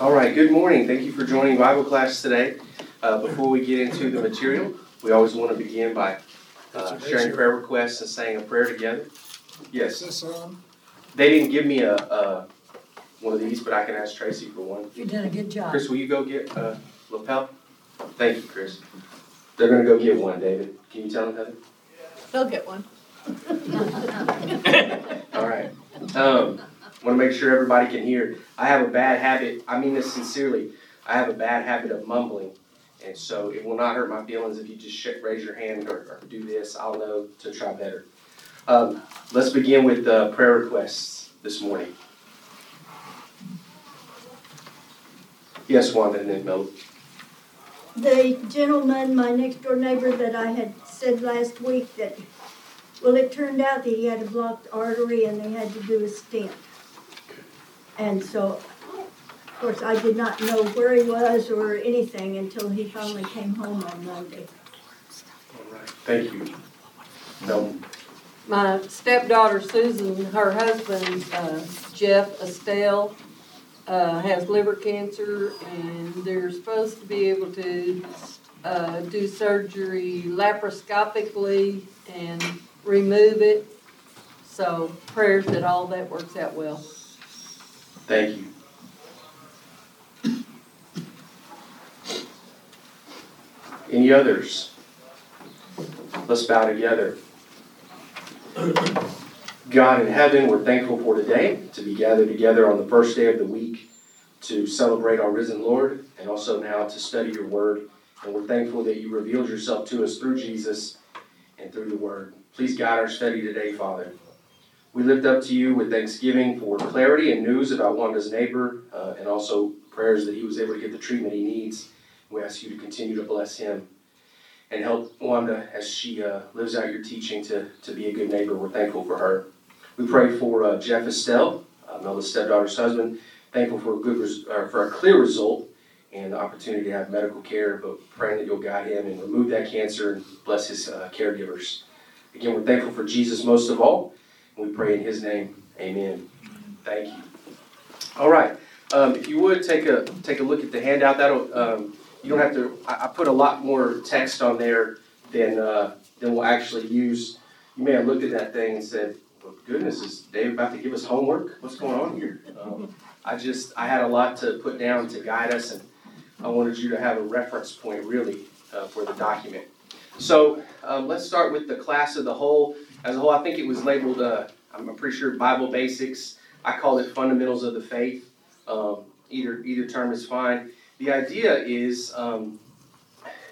All right, good morning. Thank you for joining Bible class today. Uh, before we get into the material, we always want to begin by uh, sharing prayer requests and saying a prayer together. Yes. Is this on? They didn't give me a, a one of these, but I can ask Tracy for one. You did a good job. Chris, will you go get a lapel? Thank you, Chris. They're gonna go get one, David. Can you tell them, Heather? They'll get one. All right. Um, want to make sure everybody can hear. I have a bad habit. I mean this sincerely. I have a bad habit of mumbling, and so it will not hurt my feelings if you just raise your hand or, or do this. I'll know to try better. Um, let's begin with the prayer requests this morning. Yes, Wanda, and then. The gentleman, my next door neighbor that I had said last week that, well, it turned out that he had a blocked artery and they had to do a stent. And so, of course, I did not know where he was or anything until he finally came home on Monday. All right. Thank you. No. My stepdaughter Susan, her husband uh, Jeff Estelle, uh, has liver cancer, and they're supposed to be able to uh, do surgery laparoscopically and remove it. So prayers that all that works out well. Thank you. Any others? Let's bow together. God in heaven, we're thankful for today to be gathered together on the first day of the week to celebrate our risen Lord and also now to study your word. And we're thankful that you revealed yourself to us through Jesus and through the word. Please guide our study today, Father. We lift up to you with thanksgiving for clarity and news about Wanda's neighbor uh, and also prayers that he was able to get the treatment he needs. We ask you to continue to bless him and help Wanda as she uh, lives out your teaching to, to be a good neighbor. We're thankful for her. We pray for uh, Jeff Estelle, uh, Melda's stepdaughter's husband. Thankful for a good res- or for a clear result and the opportunity to have medical care, but praying that you'll guide him and remove that cancer and bless his uh, caregivers. Again, we're thankful for Jesus most of all. We pray in His name. Amen. Thank you. All right. Um, if you would take a take a look at the handout, that'll um, you don't have to. I, I, put a lot more text on there than uh, than we'll actually use. You may have looked at that thing and said, well, "Goodness, is Dave about to give us homework? What's going on here?" Um, I just I had a lot to put down to guide us, and I wanted you to have a reference point really uh, for the document. So um, let's start with the class of the whole as a whole, I think it was labeled, uh, I'm pretty sure Bible Basics. I call it Fundamentals of the Faith. Um, either either term is fine. The idea is um,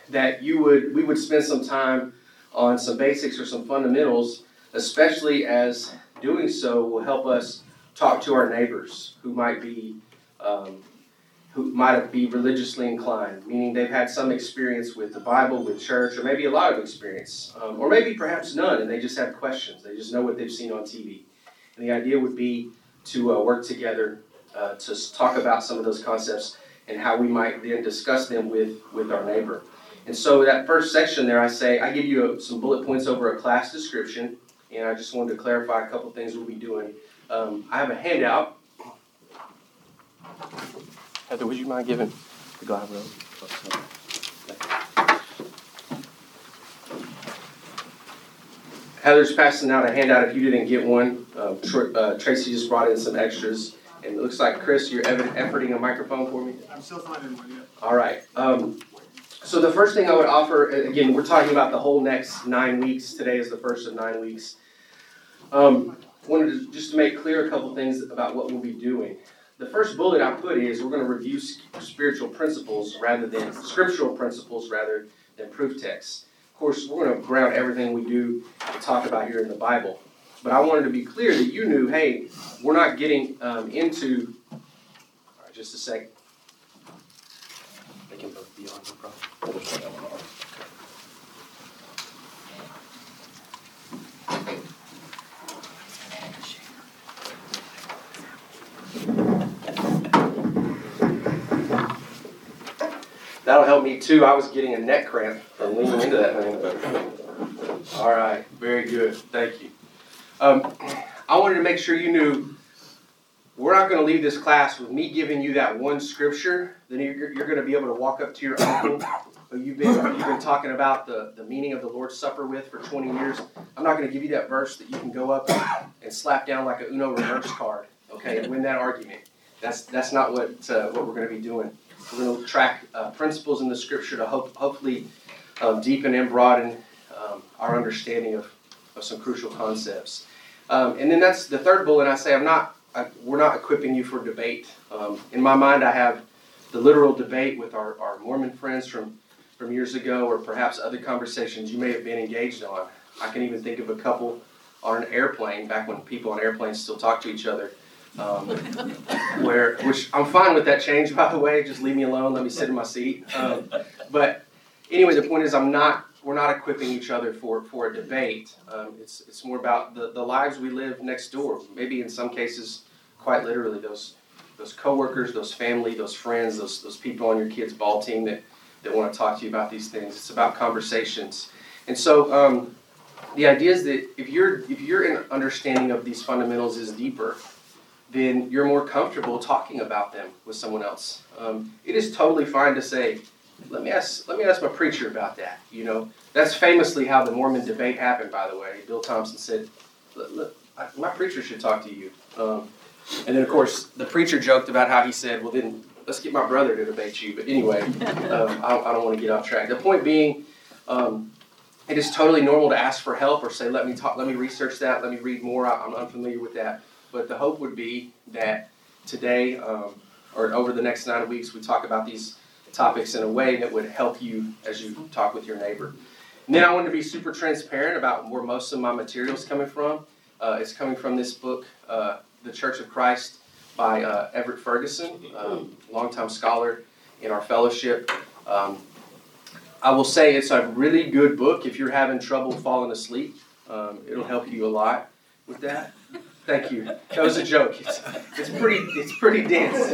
that you would we would spend some time on some basics or some fundamentals, especially as doing so will help us talk to our neighbors who might be um, who might be religiously inclined, meaning they've had some experience with the Bible, with church, or maybe a lot of experience, um, or maybe perhaps none, and they just have questions. They just know what they've seen on TV. And the idea would be to uh, work together uh, to talk about some of those concepts and how we might then discuss them with, with our neighbor. And so, that first section there, I say, I give you a, some bullet points over a class description, and I just wanted to clarify a couple things we'll be doing. Um, I have a handout. Heather, would you mind giving the guy road? Heather's passing out a handout if you didn't get one. Uh, Tr- uh, Tracy just brought in some extras. And it looks like, Chris, you're ev- efforting a microphone for me? I'm still finding one, yeah. All right. Um, so the first thing I would offer, again, we're talking about the whole next nine weeks. Today is the first of nine weeks. Um, wanted to, just to make clear a couple things about what we'll be doing. The first bullet I put is we're going to review spiritual principles rather than scriptural principles rather than proof texts. Of course, we're going to ground everything we do and talk about here in the Bible. But I wanted to be clear that you knew, hey, we're not getting um, into. All right, just a second. They can both be on, problem. That'll help me too. I was getting a neck cramp from leaning into that thing. All right, very good. Thank you. Um, I wanted to make sure you knew we're not going to leave this class with me giving you that one scripture. Then you're, you're going to be able to walk up to your uncle who you've been you've been talking about the, the meaning of the Lord's Supper with for 20 years. I'm not going to give you that verse that you can go up and slap down like a Uno reverse card, okay, and win that argument. That's that's not what uh, what we're going to be doing. We're going to track uh, principles in the Scripture to hope, hopefully um, deepen and broaden um, our understanding of, of some crucial concepts. Um, and then that's the third bullet. I say I'm not. I, we're not equipping you for debate. Um, in my mind, I have the literal debate with our, our Mormon friends from from years ago, or perhaps other conversations you may have been engaged on. I can even think of a couple on an airplane back when people on airplanes still talk to each other. Um, where, which I'm fine with that change, by the way. Just leave me alone. Let me sit in my seat. Um, but anyway, the point is, I'm not. We're not equipping each other for, for a debate. Um, it's it's more about the, the lives we live next door. Maybe in some cases, quite literally, those those coworkers, those family, those friends, those those people on your kid's ball team that that want to talk to you about these things. It's about conversations. And so um, the idea is that if your if your understanding of these fundamentals is deeper, then you're more comfortable talking about them with someone else. Um, it is totally fine to say, let me ask let me ask my preacher about that. You know, that's famously how the Mormon debate happened. By the way, Bill Thompson said, my preacher should talk to you. Um, and then of course the preacher joked about how he said, well then let's get my brother to debate you. But anyway, um, I, I, don't want to get off track. The point being. Um, it is totally normal to ask for help or say, "Let me talk. Let me research that. Let me read more. I'm unfamiliar with that." But the hope would be that today um, or over the next nine weeks, we talk about these topics in a way that would help you as you talk with your neighbor. Then I want to be super transparent about where most of my material is coming from. Uh, it's coming from this book, uh, The Church of Christ, by uh, Everett Ferguson, um, longtime scholar in our fellowship. Um, I will say it's a really good book if you're having trouble falling asleep. Um, it'll help you a lot with that. Thank you. That was a joke. It's, it's pretty. It's pretty dense.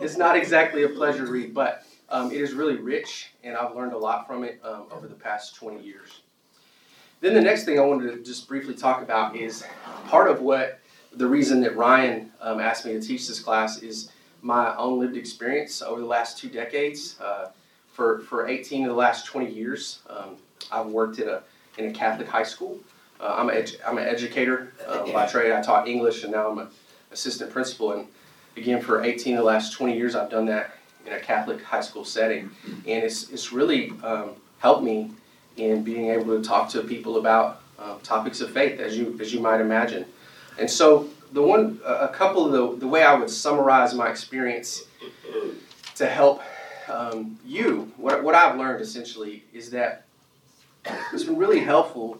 It's not exactly a pleasure read, but um, it is really rich, and I've learned a lot from it um, over the past 20 years. Then the next thing I wanted to just briefly talk about is part of what the reason that Ryan um, asked me to teach this class is my own lived experience over the last two decades. Uh, for for 18 of the last 20 years, um, I've worked in a in a Catholic high school. Uh, I'm, an edu- I'm an educator um, by trade. I taught English, and now I'm an assistant principal. And again, for 18 of the last 20 years, I've done that in a Catholic high school setting, and it's it's really um, helped me in being able to talk to people about uh, topics of faith, as you as you might imagine. And so, the one a couple of the the way I would summarize my experience to help um, you, what what I've learned essentially is that it's been really helpful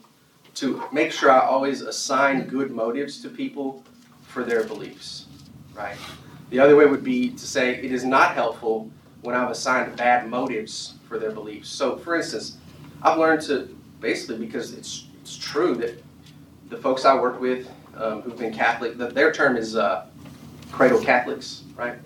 to make sure I always assign good motives to people for their beliefs, right? The other way would be to say it is not helpful when I've assigned bad motives for their beliefs. So, for instance, I've learned to basically because it's it's true that the folks I work with um, who've been Catholic, their term is uh, cradle Catholics, right?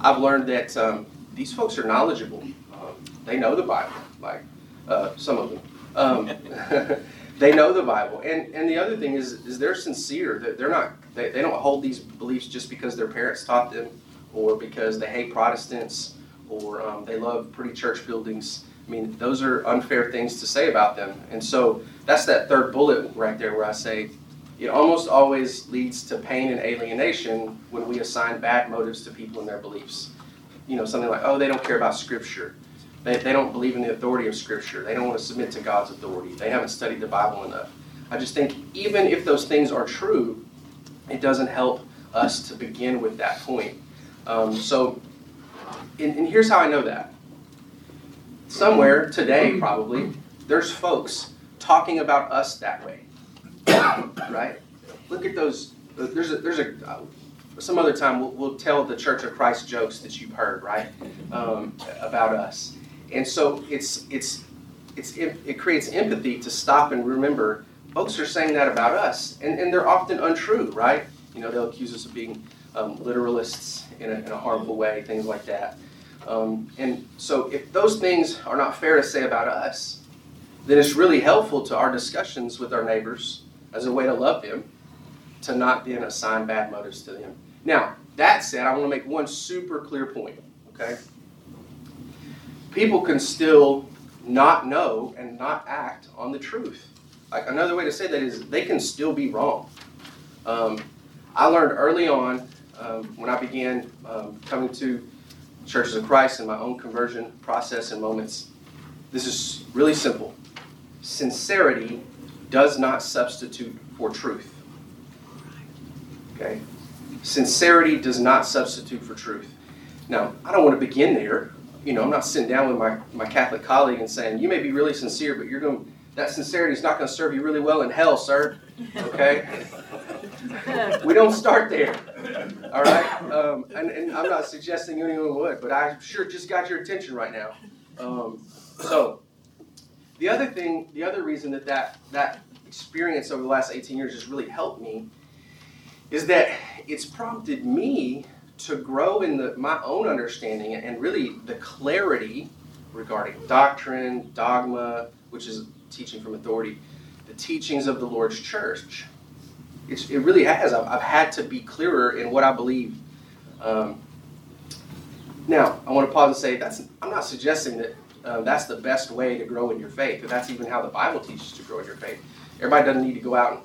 I've learned that um, these folks are knowledgeable. Um, they know the Bible, like uh, some of them. They know the Bible. And and the other thing is is they're sincere. That they're not they, they don't hold these beliefs just because their parents taught them or because they hate Protestants or um, they love pretty church buildings. I mean, those are unfair things to say about them. And so that's that third bullet right there where I say it almost always leads to pain and alienation when we assign bad motives to people and their beliefs. You know, something like, oh, they don't care about Scripture. They, they don't believe in the authority of Scripture. They don't want to submit to God's authority. They haven't studied the Bible enough. I just think even if those things are true, it doesn't help us to begin with that point. Um, so, and, and here's how I know that. Somewhere today, probably, there's folks talking about us that way. right? Look at those. There's a, there's a, uh, some other time we'll, we'll, tell the Church of Christ jokes that you've heard, right? Um, about us. And so it's it's it's it creates empathy to stop and remember folks are saying that about us, and, and they're often untrue, right? You know, they'll accuse us of being um, literalists in a, in a, harmful way, things like that. Um, and so, if those things are not fair to say about us, then it's really helpful to our discussions with our neighbors as a way to love them, to not then assign bad motives to them. Now, that said, I want to make one super clear point, okay? People can still not know and not act on the truth. Like another way to say that is they can still be wrong. Um, I learned early on um, when I began um, coming to Churches of Christ in my own conversion process and moments. This is really simple. Sincerity does not substitute for truth. Okay? Sincerity does not substitute for truth. Now, I don't want to begin there. You know, I'm not sitting down with my, my Catholic colleague and saying, you may be really sincere, but you're going that sincerity is not going to serve you really well in hell, sir. Okay? we don't start there. All right? Um, and, and, I'm not suggesting anyone would, but I sure just got your attention right now. Um, so, the other thing, the other reason that, that that experience over the last 18 years has really helped me is that it's prompted me to grow in the, my own understanding and really the clarity regarding doctrine, dogma, which is teaching from authority, the teachings of the Lord's church. It's, it really has. I've, I've had to be clearer in what I believe. Um, now, I want to pause and say that's. I'm not suggesting that uh, that's the best way to grow in your faith, or that's even how the Bible teaches to grow in your faith. Everybody doesn't need to go out and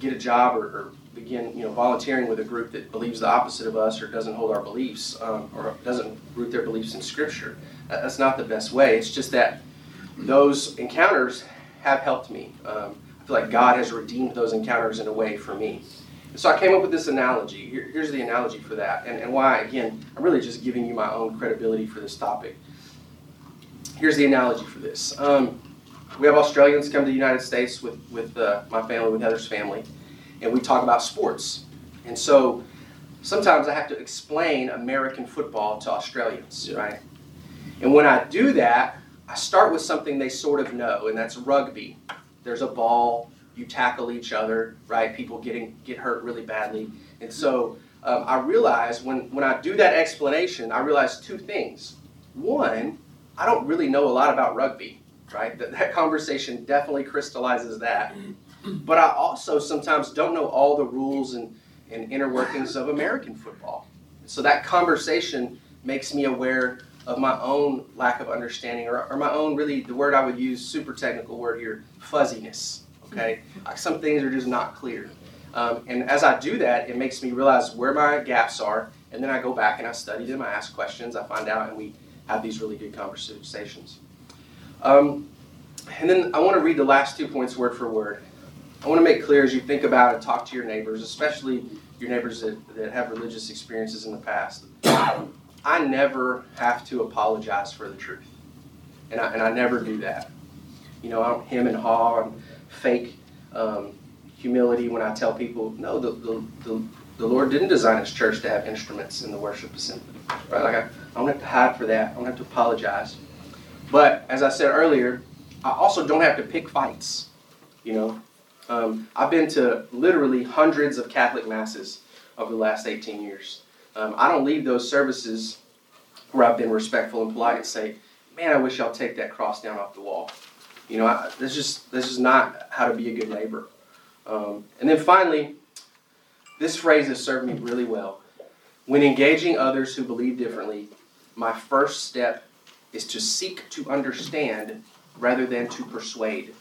get a job or, or begin, you know, volunteering with a group that believes the opposite of us or doesn't hold our beliefs um, or doesn't root their beliefs in Scripture. That's not the best way. It's just that those encounters have helped me. Um, I feel like God has redeemed those encounters in a way for me. so I came up with this analogy. Here, here's the analogy for that, and, and why, again, I'm really just giving you my own credibility for this topic. Here's the analogy for this. Um, we have Australians come to the United States with, with uh, my family, with Heather's family, and we talk about sports. And so sometimes I have to explain American football to Australians, yeah. right? And when I do that, I start with something they sort of know, and that's rugby. There's a ball, you tackle each other, right? People getting get hurt really badly. And so um, I realize when, when I do that explanation, I realize two things. One, I don't really know a lot about rugby, right? That, that conversation definitely crystallizes that. But I also sometimes don't know all the rules and, and inner workings of American football. So that conversation makes me aware of my own lack of understanding or, or my own really the word i would use super technical word here fuzziness okay? Some things are just not clear. Um, and as i do that it makes me realize where my gaps are and then i go back and i study them i ask questions i find out and we have these really good conversations. Um, and then i want to read the last two points word for word i want to make clear as you think about it, talk to your neighbors especially your neighbors that, that have religious experiences in the past I never have to apologize for the truth. And I, and I never do that. You know, I'm him and haw, I'm fake um, humility when I tell people, no, the, the, the, the, Lord didn't design his church to have instruments in the worship assembly. Right? Like I, I don't have to hide for that. I don't have to apologize. But as I said earlier, I also don't have to pick fights. You know, um, I've been to literally hundreds of Catholic masses over the last 18 years. Um, I don't leave those services where I've been respectful and polite and say, "Man, I wish y'all take that cross down off the wall." You know, I, this just this is not how to be a good neighbor. Um, and then finally, this phrase has served me really well. When engaging others who believe differently, my first step is to seek to understand rather than to persuade.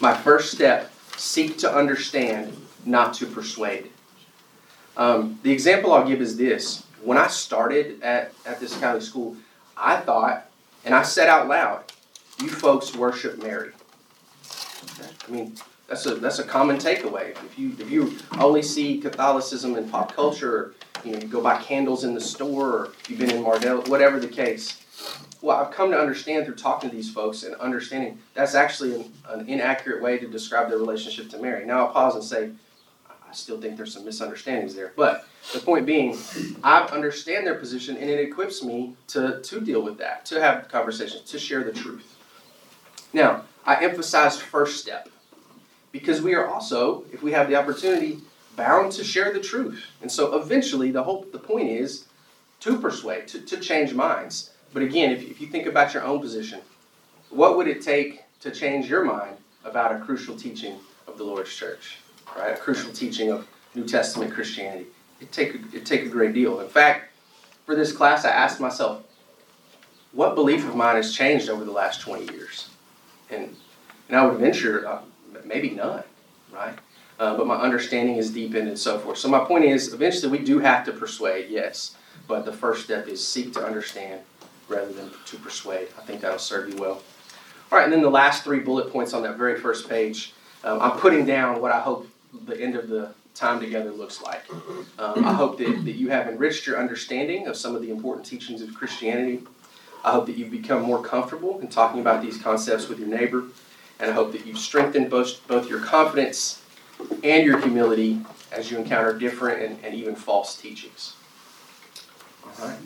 My first step, seek to understand, not to persuade. Um, the example I'll give is this. When I started at, at this Catholic school, I thought, and I said out loud, you folks worship Mary. I mean, that's a that's a common takeaway. If you if you only see Catholicism in pop culture, you know, you go buy candles in the store, or you've been in Mardel, whatever the case. Well, I've come to understand through talking to these folks and understanding that's actually an, an inaccurate way to describe their relationship to Mary. Now I'll pause and say, I still think there's some misunderstandings there. But the point being, I understand their position and it equips me to, to deal with that, to have conversations, to share the truth. Now, I emphasize first step because we are also, if we have the opportunity, bound to share the truth. And so eventually, the whole the point is to persuade, to, to change minds. But again, if, if you think about your own position, what would it take to change your mind about a crucial teaching of the Lord's church? right? A crucial teaching of, New Testament Christianity. It take it take a great deal. In fact, for this class, I asked myself, what belief of mine has changed over the last 20 years? And and I would venture uh, maybe none, right? Uh, but my understanding is deepened and so forth. So my point is, eventually we do have to persuade, yes, but the first step is seek to understand rather than to persuade. I think that'll serve you well. All right, and then the last three bullet points on that very first page, um, I'm putting down what I hope the end of the time together looks like. Um, I hope that, that you have enriched your understanding of some of the important teachings of Christianity. I hope that you've become more comfortable in talking about these concepts with your neighbor. And I hope that you've strengthened both, both your confidence and your humility as you encounter different and, and even false teachings. All right.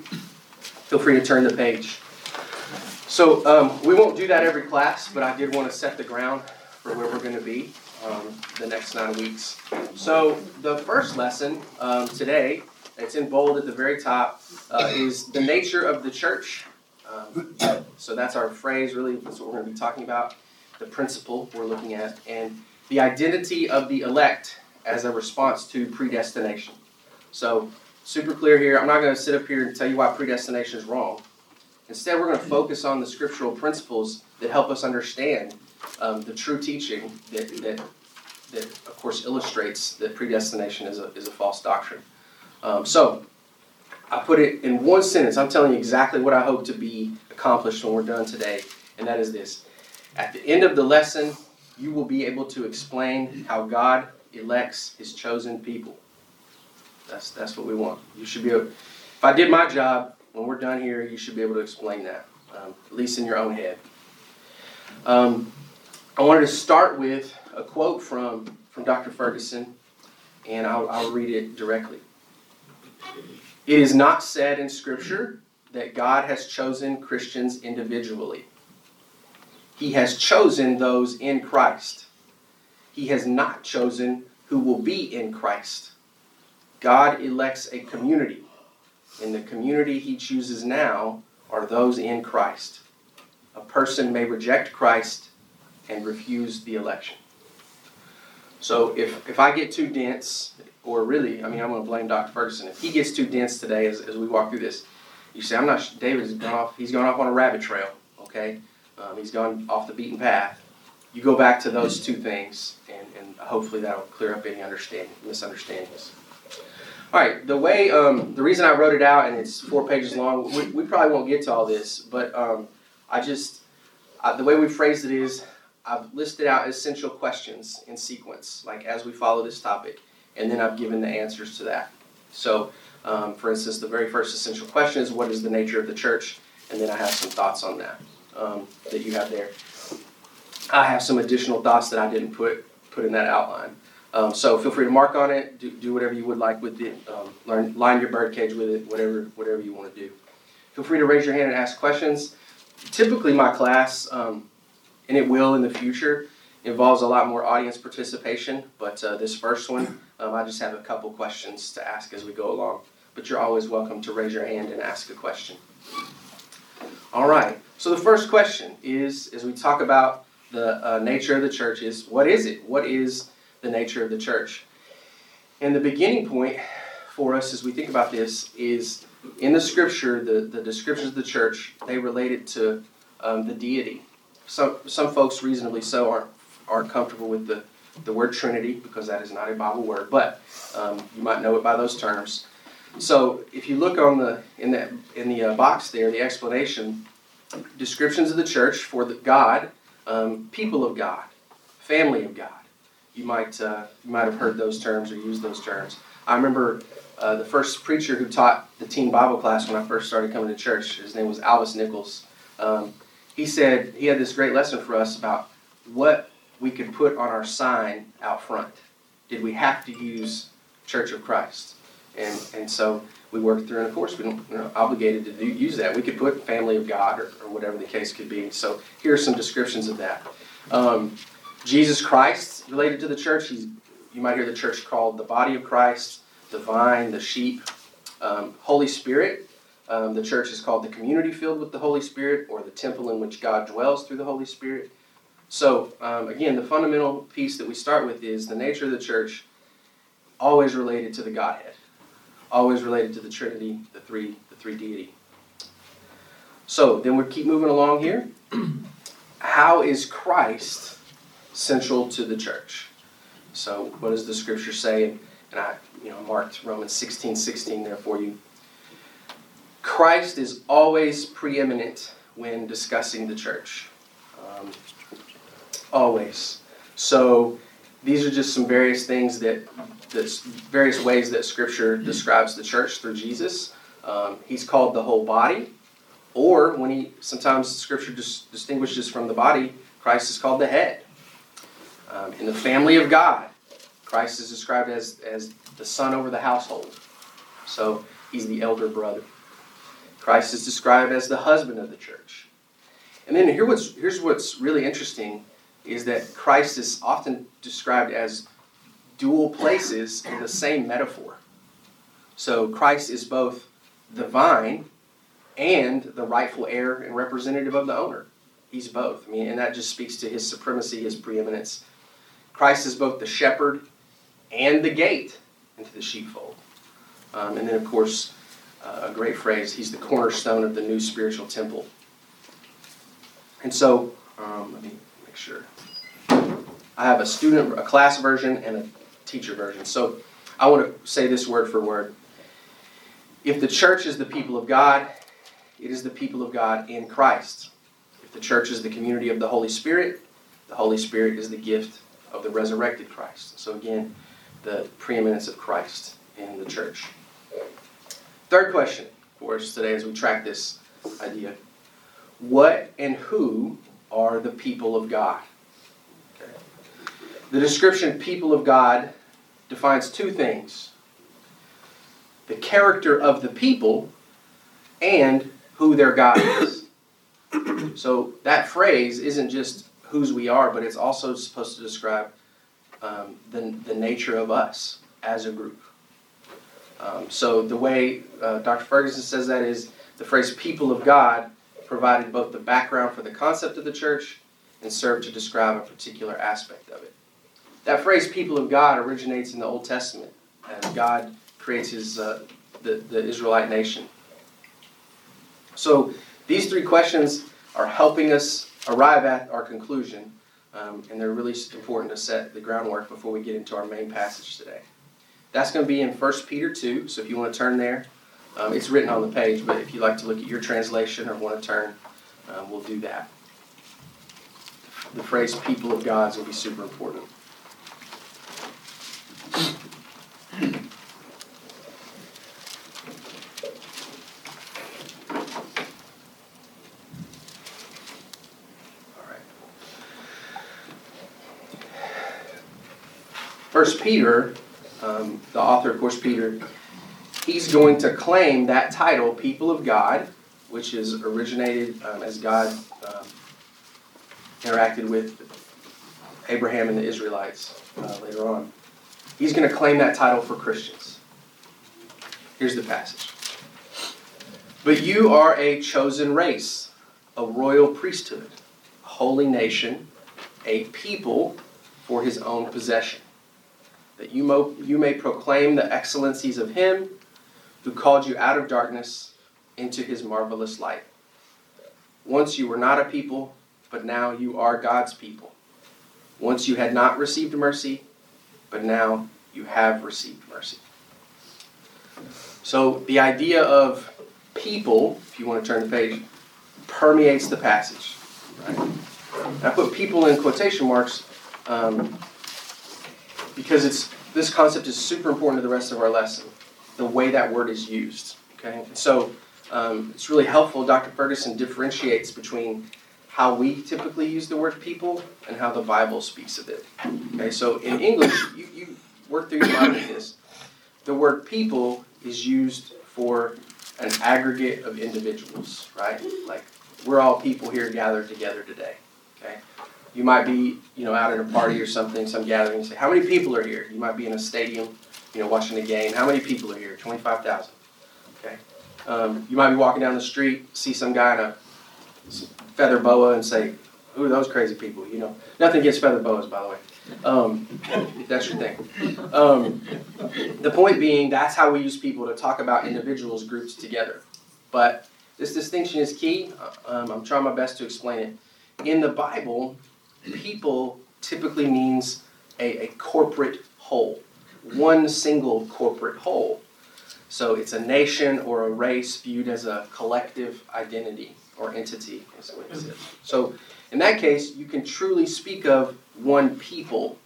Feel free to turn the page. So um, we won't do that every class, but I did want to set the ground for where we're going to be um, the next nine weeks. So the first lesson um, today, it's in bold at the very top, uh, is the nature of the church. Um, so that's our phrase, really. That's what we're going to be talking about. The principle we're looking at, and the identity of the elect as a response to predestination. So super clear here. I'm not going to sit up here and tell you why predestination is wrong. Instead, we're going to focus on the scriptural principles that help us understand um, the true teaching that, that, that, of course, illustrates that predestination is a, is a false doctrine. Um, so, I put it in one sentence. I'm telling you exactly what I hope to be accomplished when we're done today, and that is this. At the end of the lesson, you will be able to explain how God elects his chosen people. That's, that's what we want. You should be able, if I did my job, when we're done here, you should be able to explain that, um, at least in your own head. Um, I wanted to start with a quote from, from Dr. Ferguson, and I'll, I'll read it directly. It is not said in Scripture that God has chosen Christians individually. He has chosen those in Christ. He has not chosen who will be in Christ. God elects a community and the community he chooses now are those in Christ. A person may reject Christ and refuse the election. So if, if I get too dense, or really, I mean, I'm going to blame Dr. Ferguson. If he gets too dense today as, as we walk through this, you say, I'm not, David's gone off, he's gone off on a rabbit trail, okay? Um, he's gone off the beaten path. You go back to those two things, and, and hopefully that'll clear up any understanding, misunderstandings. All right, the way, um, the reason I wrote it out and it's four pages long, we, we probably won't get to all this, but um, I just, the way we phrased it is I've listed out essential questions in sequence, like as we follow this topic, and then I've given the answers to that. So, um, for instance, the very first essential question is what is the nature of the church? And then I have some thoughts on that um, that you have there. I have some additional thoughts that I didn't put put in that outline. Um, so feel free to mark on it, do, do whatever you would like with it, um, learn, line your bird cage with it, whatever, whatever you want to do. Feel free to raise your hand and ask questions. Typically, my class, um, and it will in the future, involves a lot more audience participation, but uh, this first one, um, I just have a couple questions to ask as we go along. But you're always welcome to raise your hand and ask a question. All right, so the first question is as we talk about the uh, nature of the church, is what is it? What is the nature of the church. And the beginning point for us as we think about this is in the scripture, the, the descriptions of the church, they relate it to um, the deity. Some, some folks, reasonably so, aren't, aren't comfortable with the, the word Trinity because that is not a Bible word, but um, you might know it by those terms. So if you look on the in the in the uh, box there, the explanation, descriptions of the church for the God, um, people of God, family of God you might uh, you might have heard those terms or used those terms. I remember uh, the first preacher who taught the teen Bible class when I first started coming to church. His name was Alvis Nichols. Um, he said he had this great lesson for us about what we could put on our sign out front. Did we have to use Church of Christ? And and so we worked through, and of course we are not obligated to do, use that. We could put Family of God or, or whatever the case could be. So here are some descriptions of that. Um, Jesus Christ related to the church. He's, you might hear the church called the body of Christ, the vine, the sheep. Um, Holy Spirit. Um, the church is called the community filled with the Holy Spirit or the temple in which God dwells through the Holy Spirit. So, um, again, the fundamental piece that we start with is the nature of the church always related to the Godhead, always related to the Trinity, the three, the three deity. So then we keep moving along here. How is Christ central to the church? So what does the scripture say? And, I, you know, marked Romans 16, 16 there for you. Christ is always preeminent when discussing the church. Um, always. So these are just some various things that, that's various ways that Scripture describes the church through Jesus. Um, he's called the whole body, or when he sometimes Scripture just distinguishes from the body, Christ is called the head. Um, in the family of God, Christ is described as, as the son over the household. So he's the elder brother. Christ is described as the husband of the church. And then here what's, here's what's really interesting is that Christ is often described as dual places in the same metaphor. So Christ is both the vine and the rightful heir and representative of the owner. He's both. I mean, and that just speaks to his supremacy, his preeminence. Christ is both the shepherd and the gate into the sheepfold. Um, and then, of course, uh, a great phrase, he's the cornerstone of the new spiritual temple. And so, um, let me make sure. I have a student, a class version, and a teacher version. So I want to say this word for word. If the church is the people of God, it is the people of God in Christ. If the church is the community of the Holy Spirit, the Holy Spirit is the gift of the resurrected Christ. So again, the preeminence of Christ in the church. Third question for us today as we track this idea What and who are the people of God? The description people of God defines two things the character of the people and who their God is. so that phrase isn't just whose we are, but it's also supposed to describe um, the, the nature of us as a group. Um, so the way uh, Dr. Ferguson says that is the phrase people of God provided both the background for the concept of the church and served to describe a particular aspect of it. That phrase people of God originates in the Old Testament as God creates his, uh, the, the Israelite nation. So these three questions are helping us arrive at our conclusion, um, and they're really important to set the groundwork before we get into our main passage today. That's going to be in 1 Peter 2, so if you want to turn there, um, it's written on the page, but if you'd like to look at your translation or want to turn, um, we'll do that. The phrase people of God to be super important. First Peter, um, the author, of course, Peter, he's going to claim that title, people of God, which is originated um, as God um, interacted with Abraham and the Israelites uh, later on. He's going to claim that title for Christians. Here's the passage. But you are a chosen race, a royal priesthood, a holy nation, a people for his own possession that you, mo- you may proclaim the excellencies of him who called you out of darkness into his marvelous light. Once you were not a people, but now you are God's people. Once you had not received mercy, but now you have received mercy. So the idea of people, if you want to turn the page, permeates the passage. Right? I put people in quotation marks um, because it's this concept is super important to the rest of our lesson, the way that word is used. Okay, so um, it's really helpful. Dr. Ferguson differentiates between how we typically use the word people and how the Bible speaks of it. Okay, so in English, you, you work through your mind with this. The word people is used for an aggregate of individuals, right? Like we're all people here gathered together today. You might be, you know, out at a party or something, some gathering, say, how many people are here? You might be in a stadium, you know, watching a game. How many people are here? 25,000. Okay. Um, you might be walking down the street, see some guy in a feather boa and say, who are those crazy people, you know. Nothing against feather boas, by the way. Um, that's your thing. Um, the point being, that's how we use people to talk about individuals grouped together. But this distinction is key. Um, I'm trying my best to explain it. In the Bible, people typically means a, a corporate whole, one single corporate whole. So it's a nation or a race viewed as a collective identity or entity, is what it says. So in that case, you can truly speak of one people.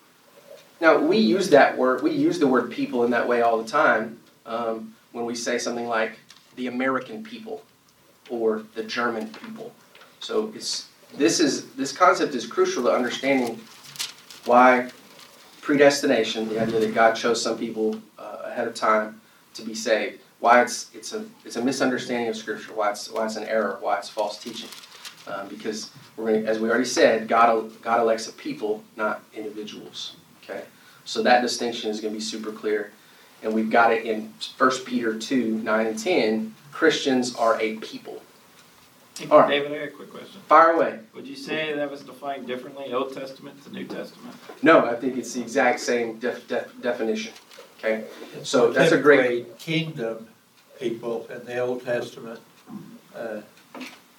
Now we use that word, we use the word people in that way all the time um, when we say something like the American people or the German people. So it's this is this concept is crucial to understanding why predestination, the idea that God chose some people uh, ahead of time to be saved, why it's it's a it's a misunderstanding of Scripture, why it's why it's an error, why it's false teaching, um, because we're gonna, as we already said, God God elects a people, not individuals. Okay, so that distinction is going to be super clear, and we've got it in 1 Peter two nine and ten. Christians are a people. All right. David, I got a quick question. Fire away. Would you say that was defined differently, Old Testament to New Testament? No, I think it's the exact same def, def, definition. Okay, so that's a great. Kingdom people in the Old Testament, uh,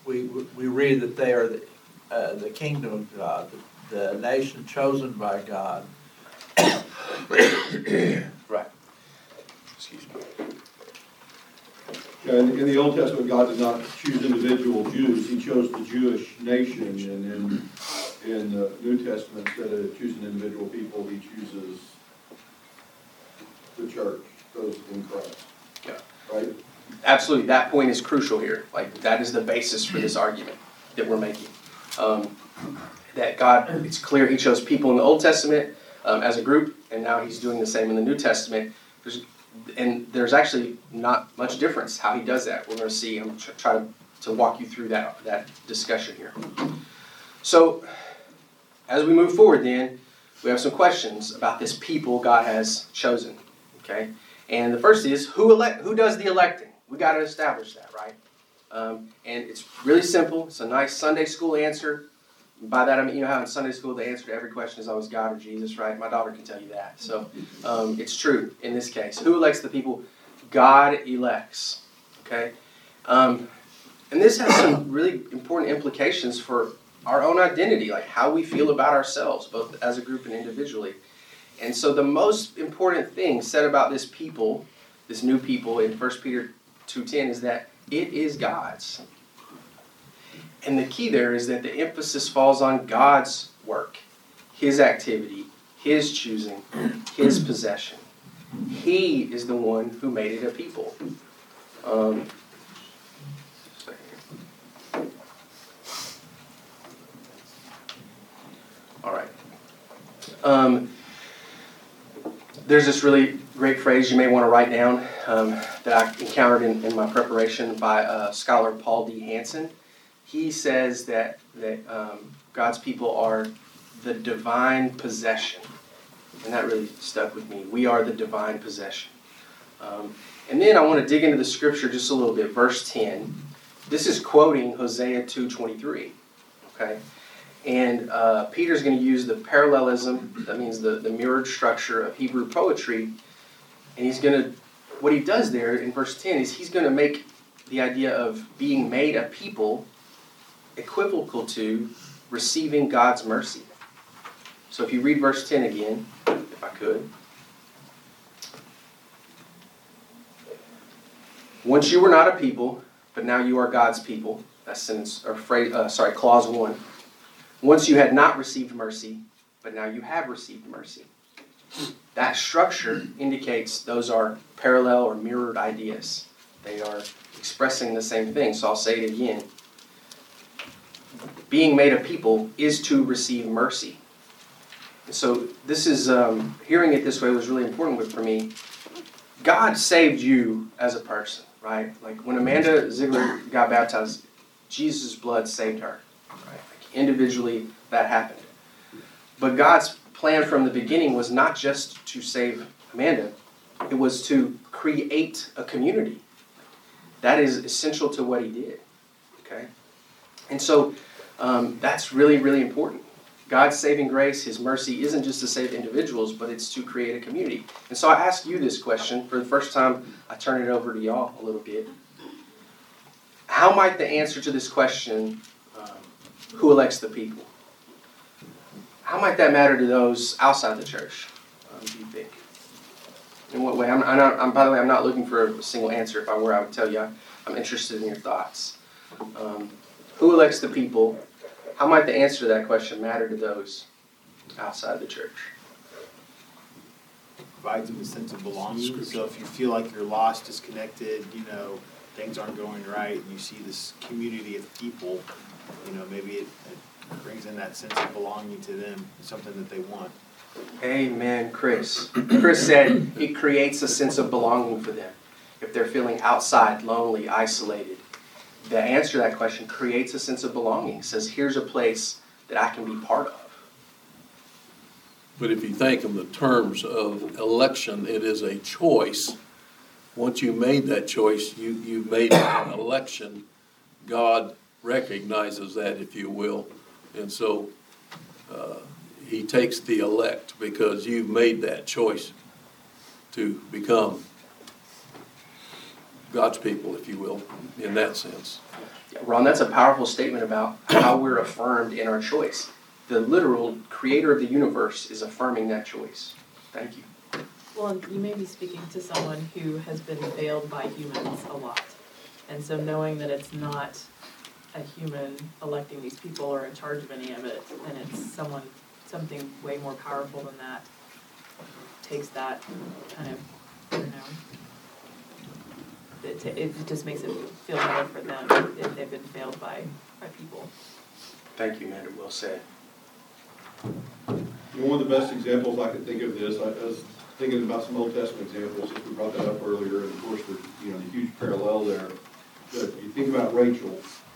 we, we read that they are the, uh, the kingdom of God, the nation chosen by God. right. Excuse me. Yeah, In, in the Old Testament, God did not choose individual Jews, he chose the Jewish nation, and in, in the New Testament, instead of choosing individual people, he chooses the church, those in Christ. Yeah. Right? Absolutely, that point is crucial here. Like that is the basis for this argument that we're making. Um, that God, it's clear He chose people in the Old Testament um, as a group, and now He's doing the same in the New Testament. There's, and there's actually not much difference how He does that. We're going to see. I'm tr- try to, to walk you through that that discussion here. So, as we move forward, then we have some questions about this people God has chosen. Okay, and the first is who elect who does the electing? We got to establish that, right? Um, and it's really simple. It's a nice Sunday school answer. By that I mean you know how in Sunday school the answer to every question is always God or Jesus, right? My daughter can tell you that. So um, it's true in this case. Who elects the people? God elects. Okay, um, and this has some really important implications for our own identity, like how we feel about ourselves, both as a group and individually. And so the most important thing said about this people, this new people in 1 Peter 2.10 is that it is God's. And the key there is that the emphasis falls on God's work, His activity, His choosing, His possession. He is the one who made it a people. Um, all right. Um, there's this really great phrase you may want to write down um, that I encountered in, in my preparation by uh, scholar Paul D. Hanson. He says that, that um, God's people are the divine possession. And that really stuck with me. We are the divine possession. Um, and then I want to dig into the scripture just a little bit. Verse 10. This is quoting Hosea 2.23. Okay? And uh, Peter's going to use the parallelism, that means the, the mirrored structure of Hebrew poetry. And he's going to, what he does there in verse 10 is he's going to make the idea of being made a people equivocal to receiving God's mercy. So if you read verse 10 again, if I could. Once you were not a people, but now you are God's people. That's sentence or phrase. Uh, sorry, clause one. Once you had not received mercy, but now you have received mercy. That structure indicates those are parallel or mirrored ideas. They are expressing the same thing. So I'll say it again. Being made a people is to receive mercy. So this is um, hearing it this way was really important for me. God saved you as a person, right? Like when Amanda Ziegler got baptized, Jesus' blood saved her. Right? Like individually, that happened. But God's plan from the beginning was not just to save Amanda; it was to create a community. That is essential to what He did. Okay, and so um, that's really, really important. God's saving grace, His mercy, isn't just to save individuals, but it's to create a community. And so I ask you this question for the first time. I turn it over to y'all a little bit. How might the answer to this question, um, who elects the people, how might that matter to those outside the church? Um, do you think? In what way? I'm, I'm, not, I'm, by the way, I'm not looking for a single answer. If I were, I would tell you I'm interested in your thoughts. Um, who elects the people? How might the answer to that question matter to those outside the church? provides them a sense of belonging. So if you feel like you're lost, disconnected, you know, things aren't going right, and you see this community of people, you know, maybe it, it brings in that sense of belonging to them, something that they want. Amen, Chris. Chris said it creates a sense of belonging for them. If they're feeling outside, lonely, isolated, the answer to that question creates a sense of belonging. Says, here's a place that I can be part of. But if you think of the terms of election, it is a choice. Once you made that choice, you, you made an election. God recognizes that, if you will. And so uh, he takes the elect because you've made that choice to become God's people, if you will, in that sense. Ron, that's a powerful statement about how we're affirmed in our choice. The literal creator of the universe is affirming that choice. Thank you. Well, you may be speaking to someone who has been failed by humans a lot. And so knowing that it's not a human electing these people or in charge of any of it, and it's someone, something way more powerful than that, takes that kind of, I don't know. It, ta- it just makes it feel better for them if they've been failed by, by people. Thank you, Amanda. Well said. You know, one of the best examples I could think of this, I I was thinking about some Old Testament examples, since we brought that up earlier, and of course, the, you know, the huge parallel there. But you think about Rachel,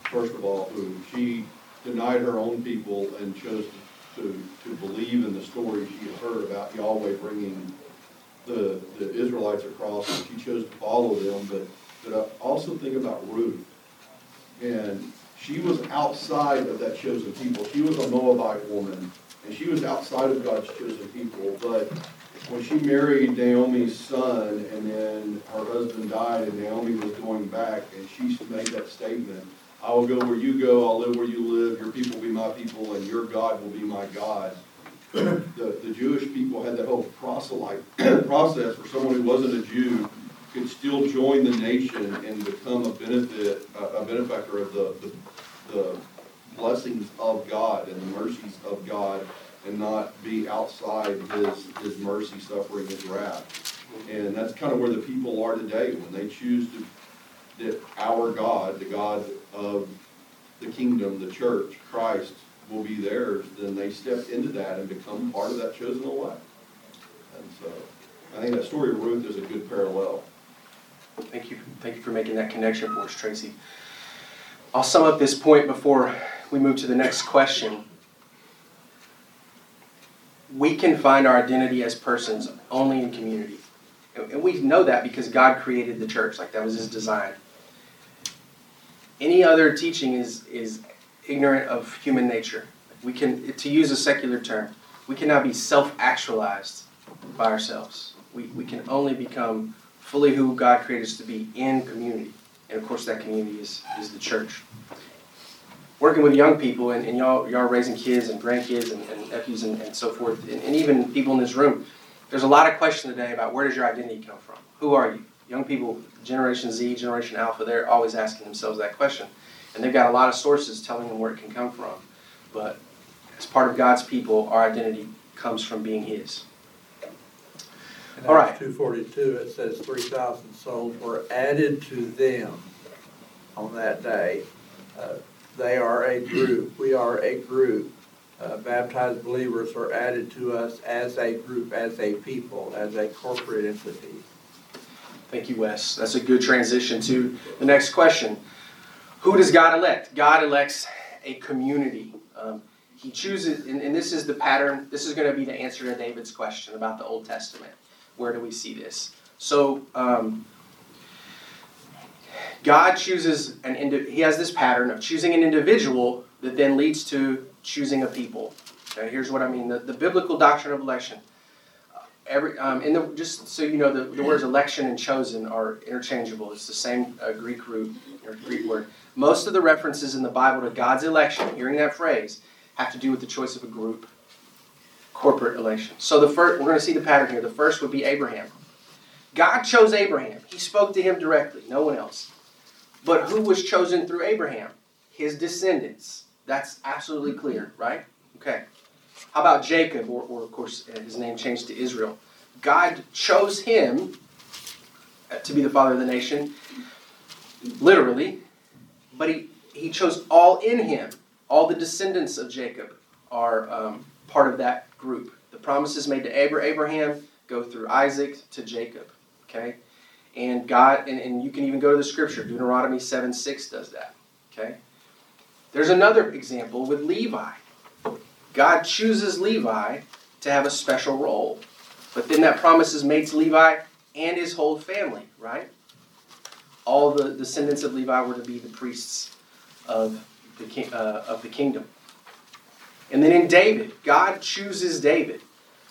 first of all, who she denied her own people and chose to, to believe in the story she had heard about Yahweh bringing the, the Israelites across, she chose to follow them, but, but I also think about Ruth. And she was outside of that chosen people. She was a Moabite woman, and she was outside of God's chosen people. But when she married Naomi's son, and then her husband died, and Naomi was going back, and she made that statement, I will go where you go, I'll live where you live, your people will be my people, and your God will be my God. The, the Jewish people had that whole proselyte process where someone who wasn't a Jew could still join the nation and become a benefit, a benefactor of the, the, the blessings of God and the mercies of God and not be outside his, his mercy, suffering, his wrath. And that's kind of where the people are today, when they choose to, that our God, the God of the kingdom, the church, Christ, will be theirs, then they step into that and become part of that chosen elect. And so, I think that story of Ruth is a good parallel. Thank you. Thank you for making that connection for us, Tracy. I'll sum up this point before we move to the next question. We can find our identity as persons only in community. And we know that because God created the church, like that was his design. Any other teaching is, is ignorant of human nature. We can, to use a secular term, we cannot be self actualized by ourselves. We, we can only become fully who God created us to be in community. And of course, that community is, is the church. Working with young people, and, and y'all, y'all raising kids and grandkids and, and nephews and, and so forth, and, and even people in this room, there's a lot of question today about where does your identity come from? Who are you? Young people, Generation Z, Generation Alpha, they're always asking themselves that question. And they've got a lot of sources telling them where it can come from. But as part of God's people, our identity comes from being His. In All right. Two forty-two, it says three thousand souls were added to them on that day. Uh, They are a group, we are a group. Uh, Baptized believers are added to us as a group, as a people, as a corporate entity. Thank you, Wes. That's a good transition to the next question. Who does God elect? God elects a community. Um, he chooses, and, and this is the pattern, this is going to be the answer to David's question about the Old Testament. Where do we see this? So, um, God chooses an indi- he has this pattern of choosing an individual that then leads to choosing a people. Okay, here's what I mean. The, the biblical doctrine of election. Every um, in the just so you know the, the words election and chosen are interchangeable. It's the same uh, Greek root or Greek word. Most of the references in the Bible to God's election, hearing that phrase, have to do with the choice of a group, corporate election. So the first we're going to see the pattern here. The first would be Abraham. God chose Abraham. He spoke to him directly, no one else. But who was chosen through Abraham? His descendants. That's absolutely clear, right? Okay. How about Jacob, or, or of course uh, his name changed to Israel? God chose him uh, to be the father of the nation, literally, but he, he chose all in him. All the descendants of Jacob are um, part of that group. The promises made to Abraham go through Isaac to Jacob. Okay? And God, and, and you can even go to the scripture, Deuteronomy 7 6 does that. Okay? There's another example with Levi. God chooses Levi to have a special role. But then that promise is made to Levi and his whole family, right? All the descendants of Levi were to be the priests of the, uh, of the kingdom. And then in David, God chooses David.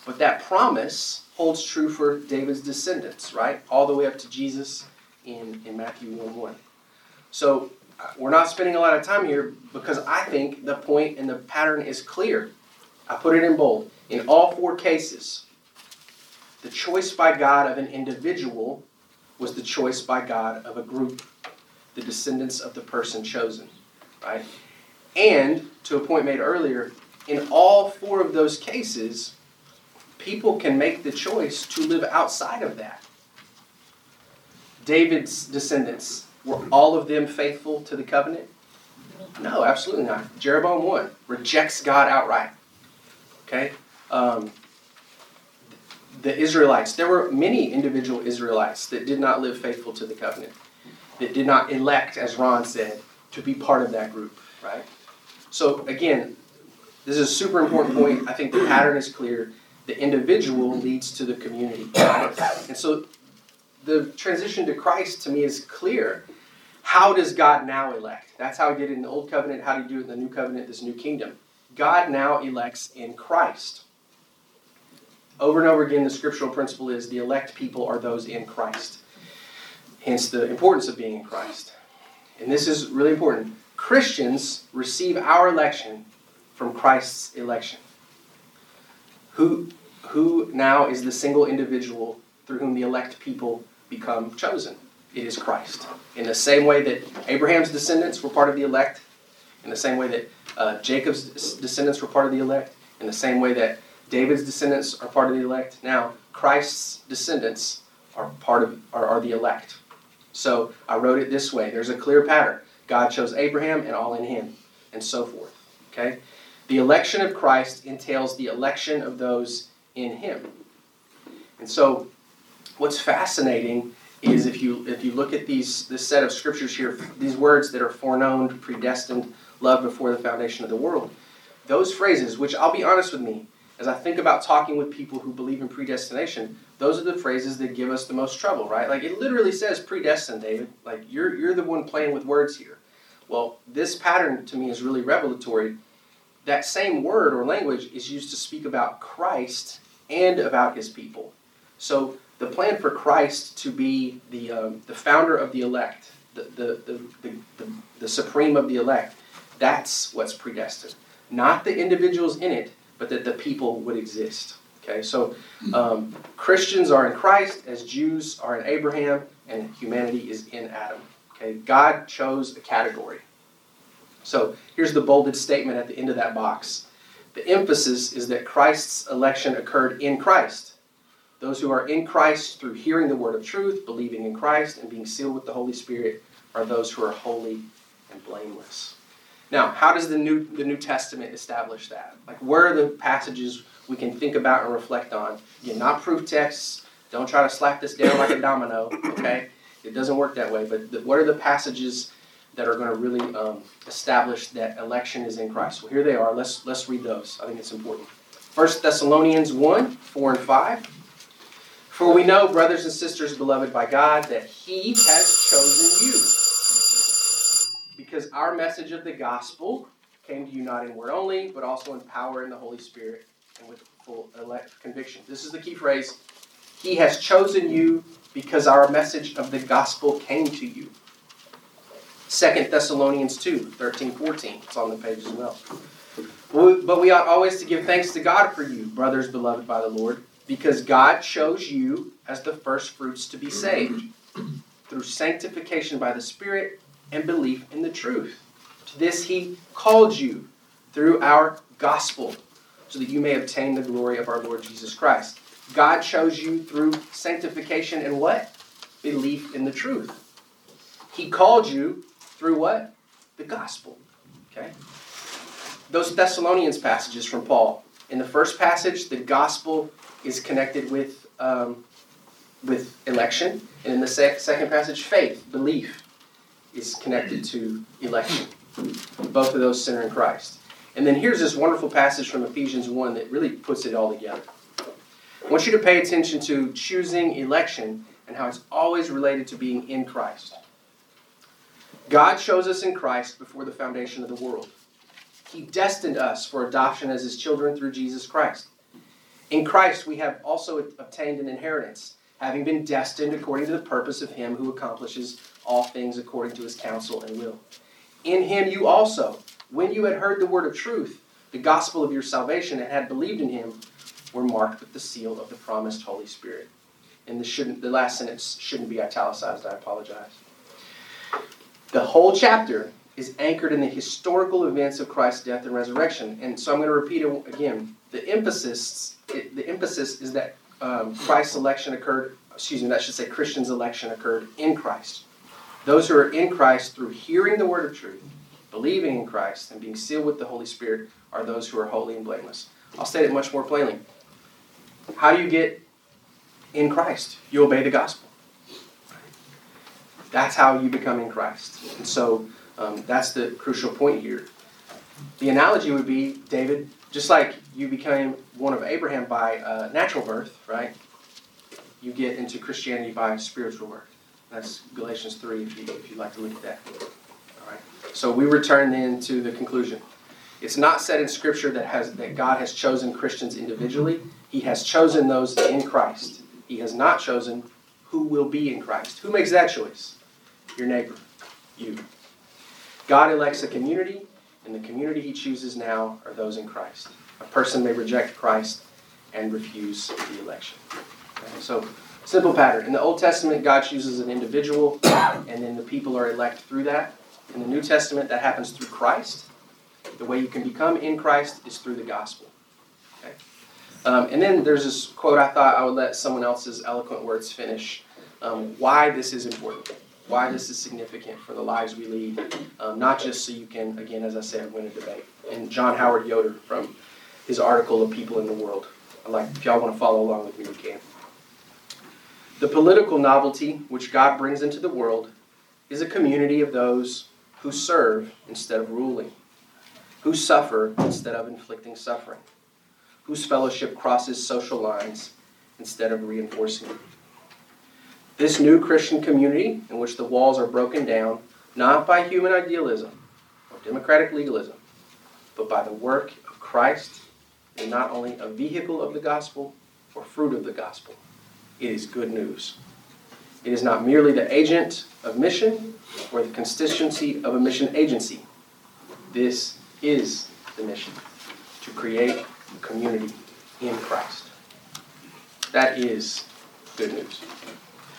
But that promise holds true for David's descendants, right? All the way up to Jesus in, in Matthew 1 1. So we're not spending a lot of time here because I think the point and the pattern is clear. I put it in bold. In all four cases, the choice by God of an individual was the choice by God of a group, the descendants of the person chosen, right? And to a point made earlier, in all four of those cases, people can make the choice to live outside of that. David's descendants, were all of them faithful to the covenant? No, absolutely not. Jeroboam 1 rejects God outright. Okay? Um, the Israelites, there were many individual Israelites that did not live faithful to the covenant, that did not elect, as Ron said, to be part of that group, right? So, again, this is a super important point. I think the pattern is clear. The individual leads to the community. And so the transition to Christ to me is clear. How does God now elect? That's how he did it in the Old Covenant. How do you do it in the New Covenant, this new kingdom? God now elects in Christ. Over and over again, the scriptural principle is the elect people are those in Christ. Hence the importance of being in Christ. And this is really important. Christians receive our election from Christ's election. Who, who now is the single individual through whom the elect people become chosen? It is Christ. In the same way that Abraham's descendants were part of the elect, in the same way that uh, Jacob's descendants were part of the elect, in the same way that David's descendants are part of the elect, now Christ's descendants are part of are, are the elect. So I wrote it this way. There's a clear pattern. God chose Abraham and all in him, and so forth. Okay? The election of Christ entails the election of those in him. And so what's fascinating is if you if you look at these this set of scriptures here, these words that are foreknown, predestined, loved before the foundation of the world, those phrases, which I'll be honest with me, as I think about talking with people who believe in predestination, those are the phrases that give us the most trouble, right? Like it literally says predestined, David. Like you're you're the one playing with words here. Well, this pattern to me is really revelatory. That same word or language is used to speak about Christ and about his people. So the plan for Christ to be the, um, the founder of the elect, the, the, the, the, the, supreme of the elect, that's what's predestined. Not the individuals in it, but that the people would exist. Okay, so um, Christians are in Christ as Jews are in Abraham, and humanity is in Adam. Okay, God chose a category. So here's the bolded statement at the end of that box. The emphasis is that Christ's election occurred in Christ. Those who are in Christ through hearing the word of truth, believing in Christ, and being sealed with the Holy Spirit are those who are holy and blameless. Now, how does the New, the New Testament establish that? Like, where are the passages we can think about and reflect on? Again, not proof texts. Don't try to slap this down like a domino, okay? It doesn't work that way. But the, what are the passages that are going to really um, establish that election is in Christ? Well, here they are. Let's, let's read those. I think it's important. 1 Thessalonians 1 4 and 5. For we know, brothers and sisters, beloved by God, that He has chosen you. Because our message of the gospel came to you not in word only, but also in power in the Holy Spirit and with full conviction. This is the key phrase. He has chosen you because our message of the gospel came to you. Second Thessalonians 2, 13, 14. It's on the page as well. But we ought always to give thanks to God for you, brothers beloved by the Lord, because God chose you as the first fruits to be saved through sanctification by the Spirit and belief in the truth. To this he called you through our gospel, so that you may obtain the glory of our Lord Jesus Christ. God chose you through sanctification and what? Belief in the truth. He called you through what? The gospel. Okay? Those Thessalonians passages from Paul. In the first passage, the gospel is connected with, um, with election. And in the sec- second passage, faith, belief, is connected to election. Both of those center in Christ. And then here's this wonderful passage from Ephesians 1 that really puts it all together. I want you to pay attention to choosing election and how it's always related to being in Christ. God chose us in Christ before the foundation of the world. He destined us for adoption as his children through Jesus Christ. In Christ, we have also obtained an inheritance, having been destined according to the purpose of him who accomplishes all things according to his counsel and will. In him you also, when you had heard the word of truth, the gospel of your salvation, and had believed in him, were marked with the seal of the promised Holy Spirit. And the, shouldn't, the last sentence shouldn't be italicized, I apologize. The whole chapter is anchored in the historical events of Christ's death and resurrection. And so I'm going to repeat it again. The emphasis, it, the emphasis is that um, Christ's election occurred, excuse me, that should say Christians' election occurred in Christ. Those who are in Christ through hearing the word of truth, believing in Christ, and being sealed with the Holy Spirit are those who are holy and blameless. I'll state it much more plainly. How do you get in Christ? You obey the gospel. That's how you become in Christ. And so um, that's the crucial point here. The analogy would be, David, just like you became one of Abraham by uh, natural birth, right? You get into Christianity by spiritual birth. That's Galatians 3, if, you, if you'd like to look at that. All right. So we return then to the conclusion. It's not said in Scripture that, has, that God has chosen Christians individually. He has chosen those in Christ. He has not chosen who will be in Christ. Who makes that choice? Your neighbor. You. God elects a community, and the community he chooses now are those in Christ. A person may reject Christ and refuse the election. Okay, so, simple pattern. In the Old Testament, God chooses an individual, and then the people are elect through that. In the New Testament, that happens through Christ. The way you can become in Christ is through the gospel. Okay? Um, and then there's this quote I thought I would let someone else's eloquent words finish. Um, why this is important why this is significant for the lives we lead, um, not just so you can, again, as I said, win a debate. And John Howard Yoder from his article of People in the World. I like if y'all want to follow along with me, you can. The political novelty which God brings into the world is a community of those who serve instead of ruling, who suffer instead of inflicting suffering, whose fellowship crosses social lines instead of reinforcing them. This new Christian community, in which the walls are broken down, not by human idealism or democratic legalism, but by the work of Christ, is not only a vehicle of the gospel or fruit of the gospel, it is good news. It is not merely the agent of mission or the constituency of a mission agency. This is the mission to create a community in Christ. That is good news.